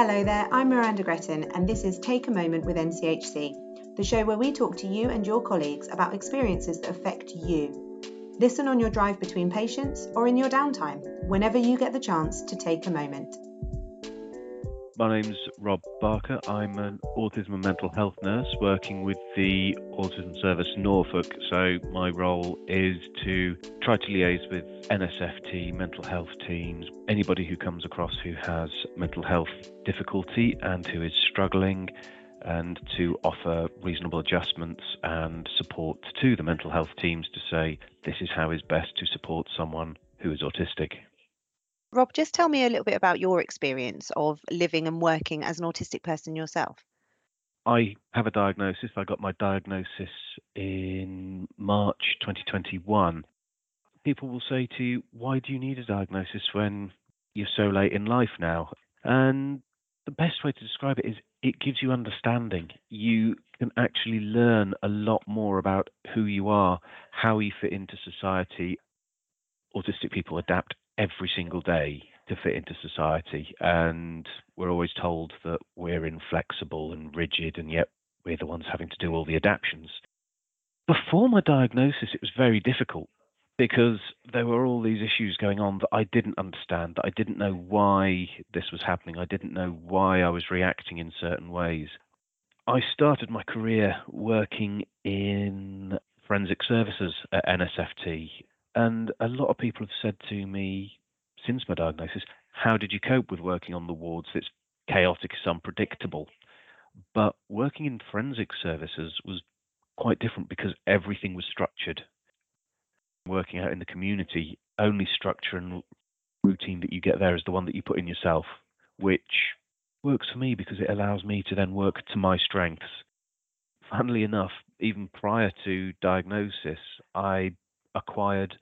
Hello there, I'm Miranda Gretton, and this is Take a Moment with NCHC, the show where we talk to you and your colleagues about experiences that affect you. Listen on your drive between patients or in your downtime, whenever you get the chance to take a moment. My name's Rob Barker. I'm an autism and mental health nurse working with the Autism Service Norfolk. So, my role is to try to liaise with NSFT, mental health teams, anybody who comes across who has mental health difficulty and who is struggling, and to offer reasonable adjustments and support to the mental health teams to say this is how is best to support someone who is autistic. Rob, just tell me a little bit about your experience of living and working as an autistic person yourself. I have a diagnosis. I got my diagnosis in March 2021. People will say to you, Why do you need a diagnosis when you're so late in life now? And the best way to describe it is it gives you understanding. You can actually learn a lot more about who you are, how you fit into society. Autistic people adapt every single day to fit into society. And we're always told that we're inflexible and rigid, and yet we're the ones having to do all the adaptations. Before my diagnosis, it was very difficult because there were all these issues going on that I didn't understand, that I didn't know why this was happening. I didn't know why I was reacting in certain ways. I started my career working in forensic services at NSFT and a lot of people have said to me since my diagnosis, how did you cope with working on the wards? It's chaotic, it's unpredictable. But working in forensic services was quite different because everything was structured. Working out in the community, only structure and routine that you get there is the one that you put in yourself, which works for me because it allows me to then work to my strengths. Funnily enough, even prior to diagnosis, I acquired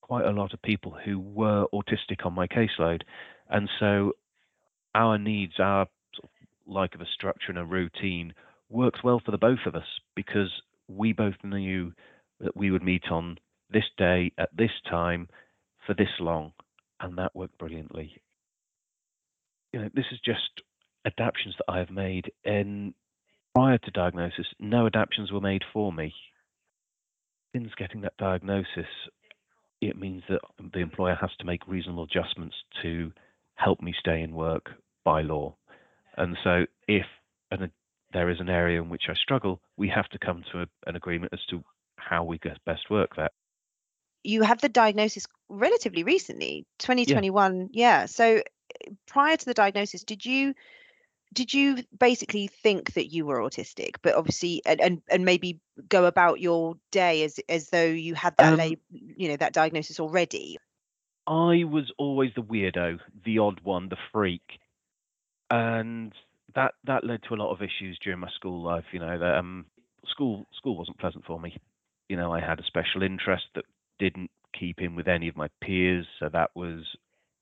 quite a lot of people who were autistic on my caseload. And so our needs, our sort of like of a structure and a routine worked well for the both of us because we both knew that we would meet on this day at this time for this long. And that worked brilliantly. You know, this is just adaptations that I have made. And prior to diagnosis, no adaptations were made for me since getting that diagnosis, it means that the employer has to make reasonable adjustments to help me stay in work by law. And so, if an, there is an area in which I struggle, we have to come to a, an agreement as to how we best work that. You had the diagnosis relatively recently, 2021. Yeah. yeah. So, eh, prior to the diagnosis, did you did you basically think that you were autistic but obviously and and, and maybe go about your day as as though you had that um, you know that diagnosis already i was always the weirdo the odd one the freak and that that led to a lot of issues during my school life you know that um school school wasn't pleasant for me you know i had a special interest that didn't keep in with any of my peers so that was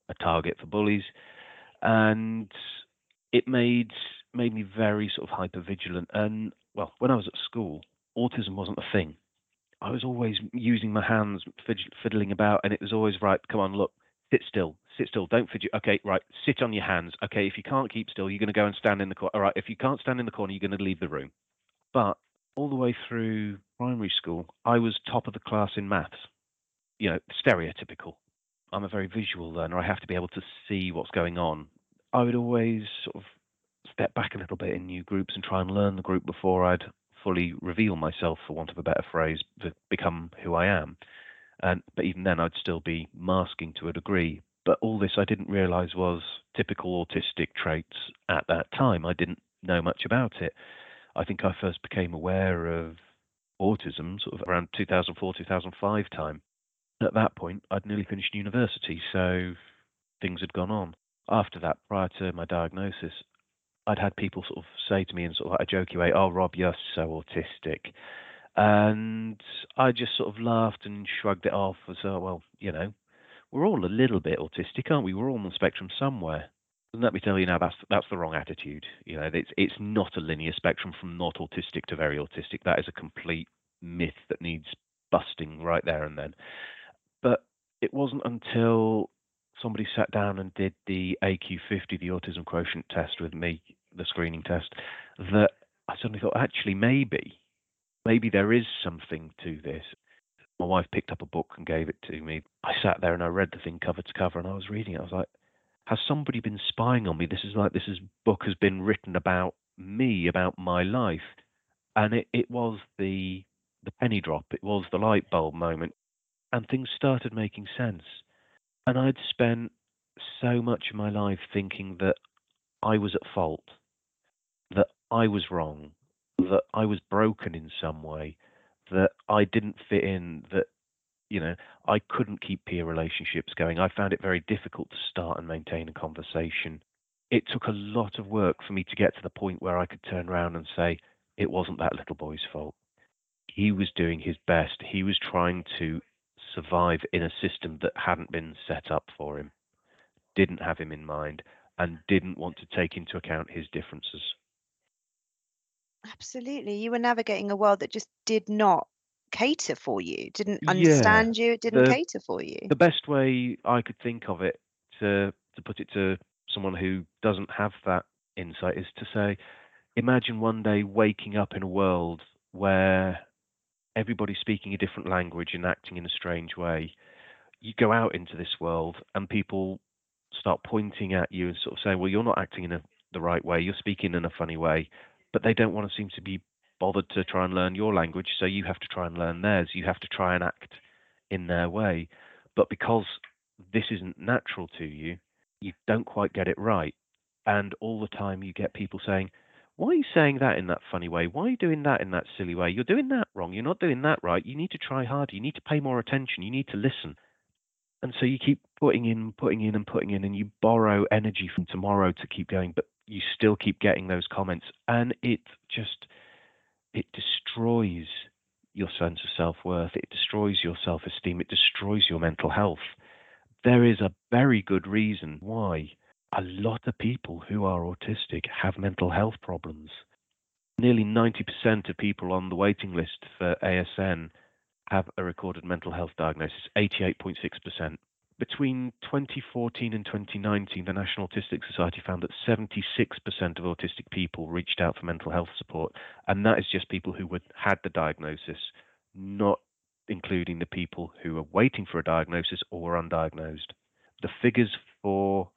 a target for bullies and it made made me very sort of hyper vigilant. And well, when I was at school, autism wasn't a thing. I was always using my hands, fiddling about, and it was always right. Come on, look, sit still, sit still, don't fidget. Okay, right, sit on your hands. Okay, if you can't keep still, you're going to go and stand in the corner. All right, if you can't stand in the corner, you're going to leave the room. But all the way through primary school, I was top of the class in maths. You know, stereotypical. I'm a very visual learner. I have to be able to see what's going on I would always sort of step back a little bit in new groups and try and learn the group before I'd fully reveal myself, for want of a better phrase, become who I am. And but even then, I'd still be masking to a degree. But all this I didn't realize was typical autistic traits at that time. I didn't know much about it. I think I first became aware of autism sort of around 2004, 2005 time. At that point, I'd nearly finished university, so things had gone on after that, prior to my diagnosis, I'd had people sort of say to me in sort of like a jokey way, "Oh, Rob, you're so autistic," and I just sort of laughed and shrugged it off as, "Oh, well, you know, we're all a little bit autistic, aren't we? We're all on the spectrum somewhere." And let me tell you now, that's that's the wrong attitude. You know, it's it's not a linear spectrum from not autistic to very autistic. That is a complete myth that needs busting right there and then. But it wasn't until somebody sat down and did the AQ50, the autism quotient test with me, the screening test, that I suddenly thought, actually, maybe, maybe there is something to this. My wife picked up a book and gave it to me. I sat there and I read the thing cover to cover and I was reading it. I was like, has somebody been spying on me? This is like this is book has been written about me, about my life. And it, it was the the penny drop, it was the light bulb moment. And things started making sense. And I'd spent so much of my life thinking that I was at fault, that I was wrong, that I was broken in some way, that I didn't fit in, that you know, I couldn't keep peer relationships going. I found it very difficult to start and maintain a conversation. It took a lot of work for me to get to the point where I could turn around and say, it wasn't that little boy's fault. He was doing his best. He was trying to survive in a system that hadn't been set up for him, didn't have him in mind, and didn't want to take into account his differences. Absolutely. You were navigating a world that just did not cater for you, didn't understand yeah, you, it didn't the, cater for you. The best way I could think of it to to put it to someone who doesn't have that insight is to say, imagine one day waking up in a world where everybody's speaking a different language and acting in a strange way. You go out into this world and people start pointing at you and sort of saying, well, you're not acting in a, the right way, you're speaking in a funny way, but they don't want to seem to be bothered to try and learn your language, so you have to try and learn theirs. You have to try and act in their way. But because this isn't natural to you, you don't quite get it right. And all the time you get people saying, Why are you saying that in that funny way? Why are you doing that in that silly way? You're doing that wrong. You're not doing that right. You need to try harder. You need to pay more attention. You need to listen. And so you keep putting in, putting in, and putting in, and you borrow energy from tomorrow to keep going, but you still keep getting those comments. And it just, it destroys your sense of self worth, it destroys your self esteem, it destroys your mental health. There is a very good reason why a lot of people who are autistic have mental health problems. Nearly 90% of people on the waiting list for ASN have a recorded mental health diagnosis, 88.6% between 2014 and 2019, the National Autistic Society found that 76% of autistic people reached out for mental health support, and that is just people who would, had the diagnosis, not including the people who are waiting for a diagnosis or were undiagnosed. The figures for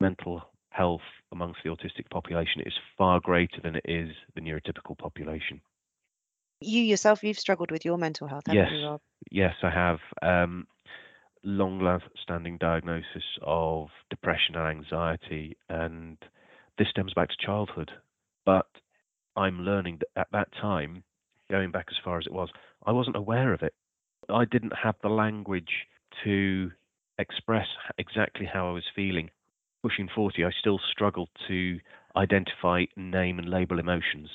mental health amongst the autistic population is far greater than it is the neurotypical population. You yourself, you've struggled with your mental health, haven't yes. you, Rob? Yes, I have. Um, long-standing diagnosis of depression and anxiety, and this stems back to childhood. But I'm learning that at that time, going back as far as it was, I wasn't aware of it. I didn't have the language to express exactly how I was feeling. Pushing 40, I still struggled to identify, name, and label emotions.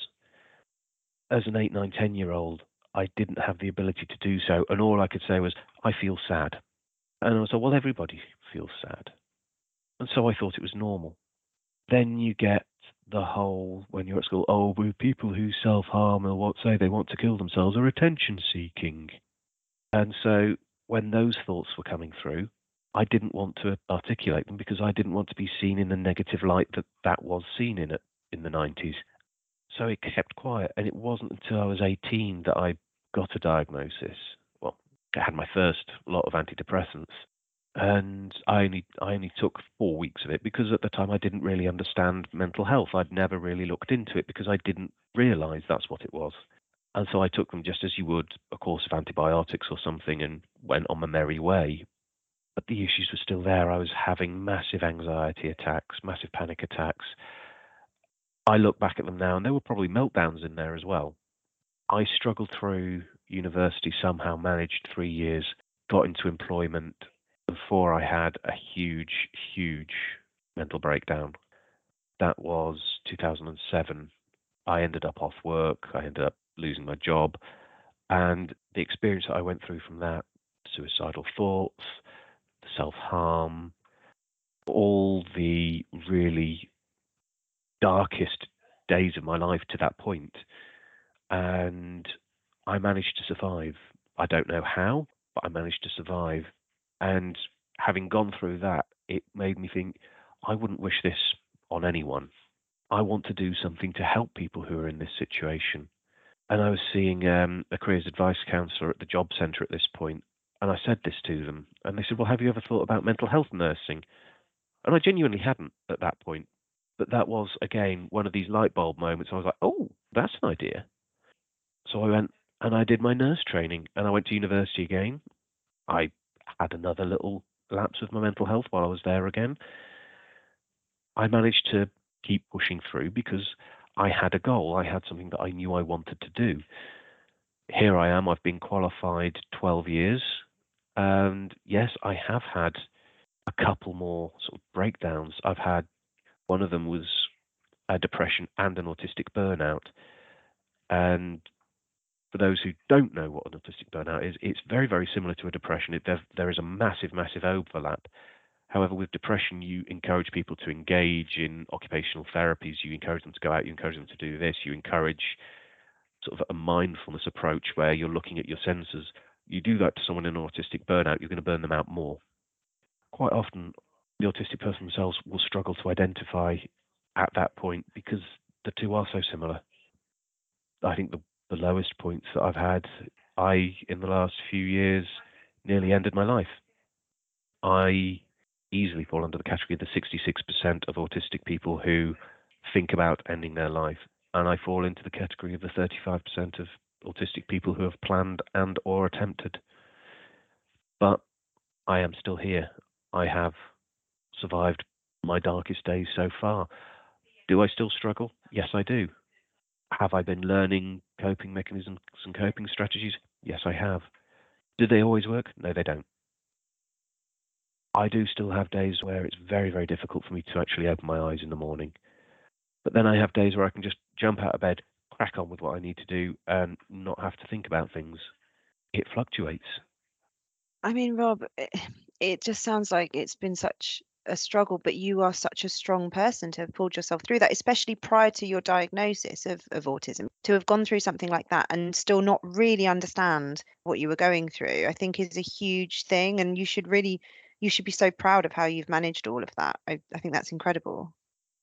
As an 8, 9, 10 year old, I didn't have the ability to do so, and all I could say was, I feel sad. And I was like, well, everybody feels sad. And so I thought it was normal. Then you get the whole, when you're at school, oh, people who self harm or what say they want to kill themselves are attention seeking. And so when those thoughts were coming through, I didn't want to articulate them because I didn't want to be seen in the negative light that that was seen in it in the 90s. So it kept quiet. And it wasn't until I was 18 that I got a diagnosis. Well, I had my first lot of antidepressants, and I only I only took four weeks of it because at the time I didn't really understand mental health. I'd never really looked into it because I didn't realise that's what it was. And so I took them just as you would a course of antibiotics or something and went on my merry way. But the issues were still there. I was having massive anxiety attacks, massive panic attacks. I look back at them now and there were probably meltdowns in there as well. I struggled through university, somehow managed three years, got into employment before I had a huge, huge mental breakdown. That was 2007. I ended up off work, I ended up losing my job. And the experience that I went through from that suicidal thoughts, self harm, all the really darkest days of my life to that point. and I managed to survive. I don't know how, but I managed to survive. And having gone through that, it made me think I wouldn't wish this on anyone. I want to do something to help people who are in this situation. And I was seeing um, a careers advice counsellor at the job centre at this point, and I said this to them, and they said, "Well, have you ever thought about mental health nursing?" And I genuinely hadn't at that point, but that was again one of these light bulb moments. I was like, "Oh, that's an idea." So I went and I did my nurse training, and I went to university again. I had another little lapse of my mental health while I was there again. I managed to keep pushing through because I had a goal. I had something that I knew I wanted to do. Here I am. I've been qualified 12 years. And yes, I have had a couple more sort of breakdowns. I've had one of them was a depression and an autistic burnout. And for those who don't know what an autistic burnout is, it's very, very similar to a depression. It, there, there is a massive, massive overlap. However, with depression, you encourage people to engage in occupational therapies. You encourage them to go out. You encourage them to do this. You encourage sort of a mindfulness approach where you're looking at your senses. You do that to someone in an autistic burnout, you're going to burn them out more. Quite often, the autistic person themselves will struggle to identify at that point because the two are so similar. I think the, the lowest points that I've had, I, in the last few years, nearly ended my life. I easily fall under the category of the 66% of autistic people who think about ending their life. And I fall into the category of the 35% of autistic people who have planned and or attempted. But I am still here. I have survived my darkest days so far. Do I still struggle? Yes, I do. Have I been learning coping mechanisms and coping strategies? Yes, I have. Do they always work? No, they don't. I do still have days where it's very, very difficult for me to actually open my eyes in the morning. But then I have days where I can just jump out of bed, crack on with what I need to do, and not have to think about things. It fluctuates. I mean, Rob, it just sounds like it's been such a struggle, but you are such a strong person to have pulled yourself through that, especially prior to your diagnosis of, of autism. To have gone through something like that and still not really understand what you were going through, I think is a huge thing. And you should really you should be so proud of how you've managed all of that. I, I think that's incredible.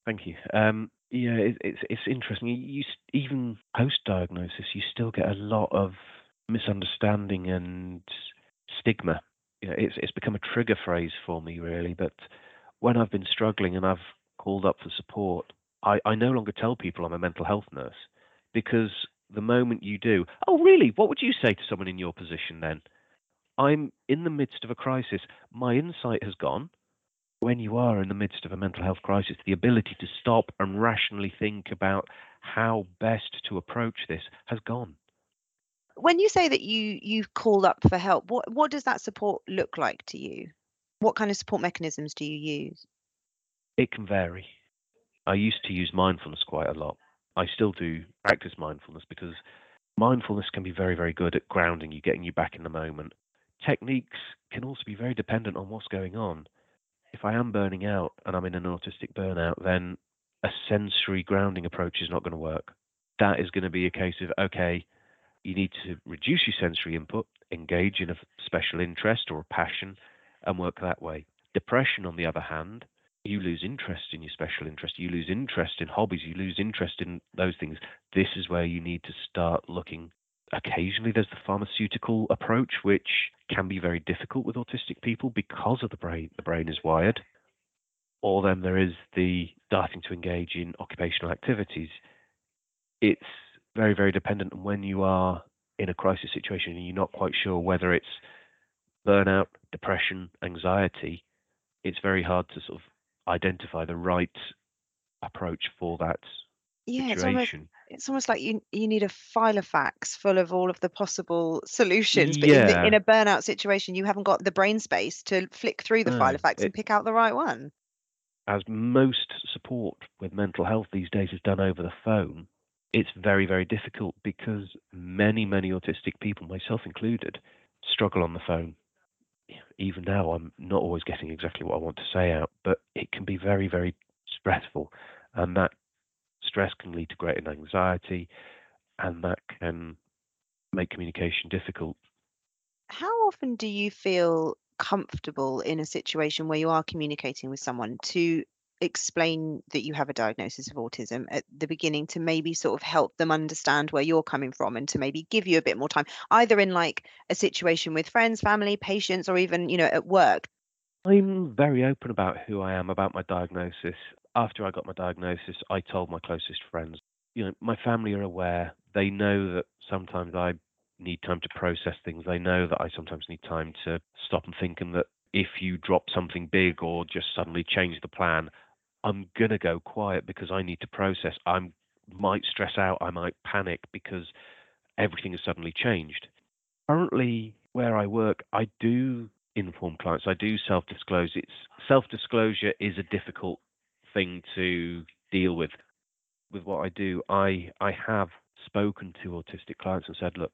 Thank you. Um, yeah, it, it's it's interesting. You, you even post diagnosis, you still get a lot of misunderstanding and stigma. You know, it's it's become a trigger phrase for me really. But when I've been struggling and I've called up for support, I, I no longer tell people I'm a mental health nurse because the moment you do, oh really? What would you say to someone in your position then? I'm in the midst of a crisis. My insight has gone. When you are in the midst of a mental health crisis, the ability to stop and rationally think about how best to approach this has gone. When you say that you you've called up for help, what what does that support look like to you? What kind of support mechanisms do you use? It can vary. I used to use mindfulness quite a lot. I still do practice mindfulness because mindfulness can be very, very good at grounding you, getting you back in the moment techniques can also be very dependent on what's going on. If I am burning out and I'm in an autistic burnout, then a sensory grounding approach is not going to work. That is going to be a case of, okay, you need to reduce your sensory input, engage in a special interest or a passion, and work that way. Depression, on the other hand, you lose interest in your special interest, you lose interest in hobbies, you lose interest in those things. This is where you need to start looking occasionally there's the pharmaceutical approach, which can be very difficult with autistic people because of the brain. The brain is wired. Or then there is the starting to engage in occupational activities. It's very, very dependent on when you are in a crisis situation and you're not quite sure whether it's burnout, depression, anxiety. It's very hard to sort of identify the right approach for that yeah, it's almost it's almost like you you need a file of facts full of all of the possible solutions, but in the, in a burnout situation, you haven't got the brain space to flick through the no, filofax and pick out the right one. As most support with mental health these days is done over the phone, it's very very difficult because many many autistic people, myself included, struggle on the phone. Even now, I'm not always getting exactly what I want to say out, but it can be very very stressful, and that stress can lead to greater anxiety, and that can make communication difficult. How often do you feel comfortable in a situation where you are communicating with someone to explain that you have a diagnosis of autism at the beginning to maybe sort of help them understand where you're coming from and to maybe give you a bit more time either in like a situation with friends family patients or even you know at work I'm very open about who I am, about my diagnosis. After I got my diagnosis, I told my closest friends. You know, my family are aware. They know that sometimes I need time to process things. They know that I sometimes need time to stop and think, and that if you drop something big or just suddenly change the plan, I'm gonna go quiet because I need to process. I might stress out. I might panic because everything has suddenly changed. Currently, where I work, I do inform clients. I do self disclose. It's self disclosure is a difficult thing to deal with. With what I do, I I have spoken to autistic clients and said, look,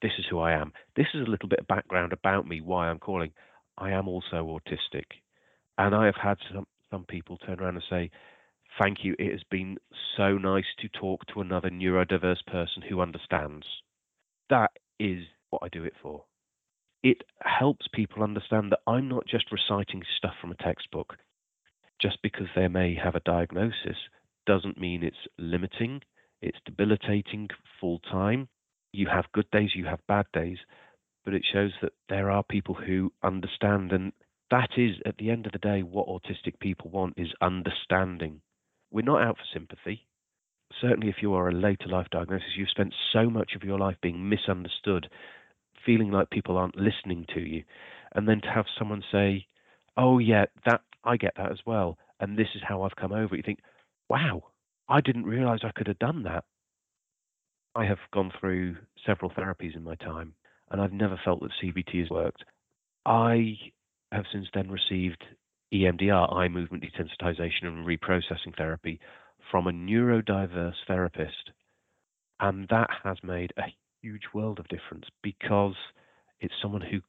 this is who I am. This is a little bit of background about me, why I'm calling. I am also autistic. And I have had some, some people turn around and say, Thank you. It has been so nice to talk to another neurodiverse person who understands. That is what I do it for it helps people understand that I'm not just reciting stuff from a textbook. Just because they may have a diagnosis doesn't mean it's limiting, it's debilitating full time. You have good days, you have bad days, but it shows that there are people who understand. And that is, at the end of the day, what autistic people want is understanding. We're not out for sympathy. Certainly, if you are a later life diagnosis, you've spent so much of your life being misunderstood feeling like people aren't listening to you, and then to have someone say, "Oh yeah, that I get that as well," and this is how I've come over. You think, "Wow, I didn't realize I could have done that." I have gone through several therapies in my time, and I've never felt that CBT has worked. I have since then received EMDR, eye movement desensitization and reprocessing therapy, from a neurodiverse therapist. And that has made a huge world of difference because it's someone who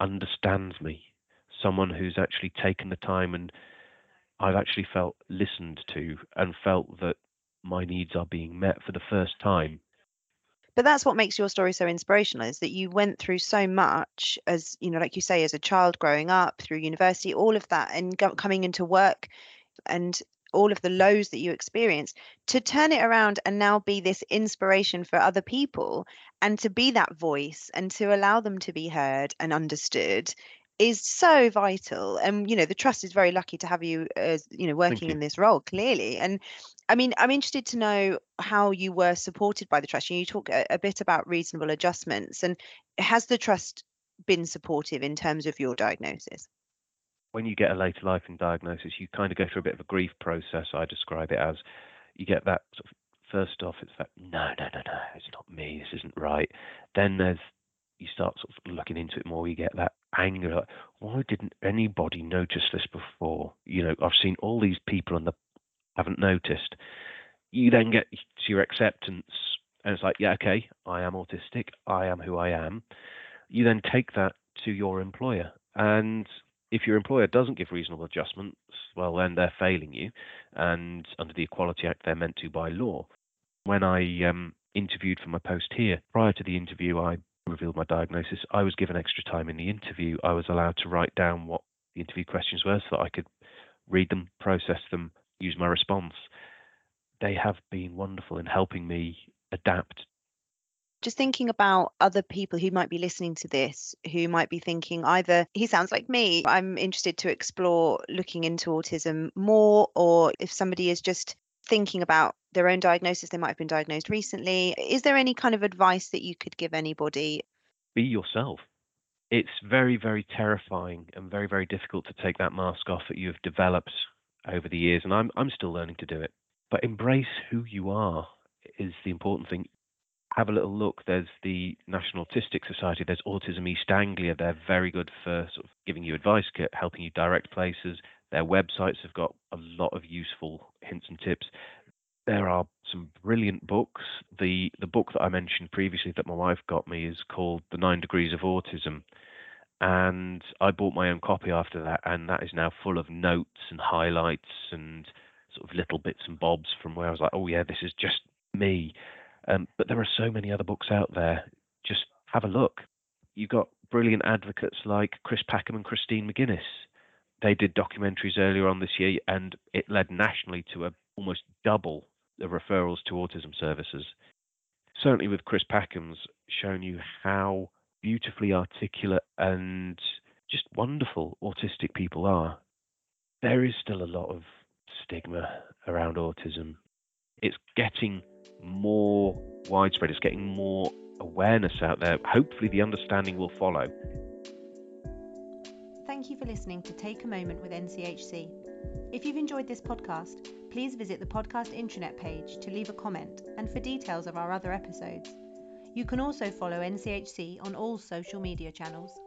understands me, someone who's actually taken the time and I've actually felt listened to and felt that my needs are being met for the first time. But that's what makes your story so inspirational is that you went through so much as, you know, like you say, as a child growing up through university, all of that and go, coming into work and all of the lows that you experienced to turn it around and now be this inspiration for other people and to be that voice and to allow them to be heard and understood is so vital and you know the trust is very lucky to have you as you know working you. in this role clearly and i mean i'm interested to know how you were supported by the trust you talk a, a bit about reasonable adjustments and has the trust been supportive in terms of your diagnosis when you get a later life in diagnosis, you kind of go through a bit of a grief process. I describe it as you get that sort of first off, it's like, no, no, no, no, it's not me, this isn't right. Then there's you start sort of looking into it more, you get that anger, why didn't anybody notice this before? You know, I've seen all these people and they haven't noticed. You then get to your acceptance, and it's like, yeah, okay, I am autistic, I am who I am. You then take that to your employer, and if your employer doesn't give reasonable adjustments, well, then they're failing you. And under the Equality Act, they're meant to by law. When I um, interviewed for my post here, prior to the interview, I revealed my diagnosis. I was given extra time in the interview. I was allowed to write down what the interview questions were so that I could read them, process them, use my response. They have been wonderful in helping me adapt just thinking about other people who might be listening to this who might be thinking either he sounds like me i'm interested to explore looking into autism more or if somebody is just thinking about their own diagnosis they might have been diagnosed recently is there any kind of advice that you could give anybody be yourself it's very very terrifying and very very difficult to take that mask off that you've developed over the years and i'm i'm still learning to do it but embrace who you are is the important thing have a little look. There's the National Autistic Society. There's Autism East Anglia. They're very good for sort of giving you advice, helping you direct places. Their websites have got a lot of useful hints and tips. There are some brilliant books. The the book that I mentioned previously that my wife got me is called The Nine Degrees of Autism. And I bought my own copy after that, and that is now full of notes and highlights and sort of little bits and bobs from where I was like, oh yeah, this is just me um, but there are so many other books out there. Just have a look. You've got brilliant advocates like Chris Packham and Christine McGuinness. They did documentaries earlier on this year, and it led nationally to a almost double the referrals to autism services. Certainly, with Chris Packham's shown you how beautifully articulate and just wonderful autistic people are. There is still a lot of stigma around autism. It's getting more widespread, it's getting more awareness out there. Hopefully, the understanding will follow. Thank you for listening to Take a Moment with NCHC. If you've enjoyed this podcast, please visit the podcast intranet page to leave a comment and for details of our other episodes. You can also follow NCHC on all social media channels.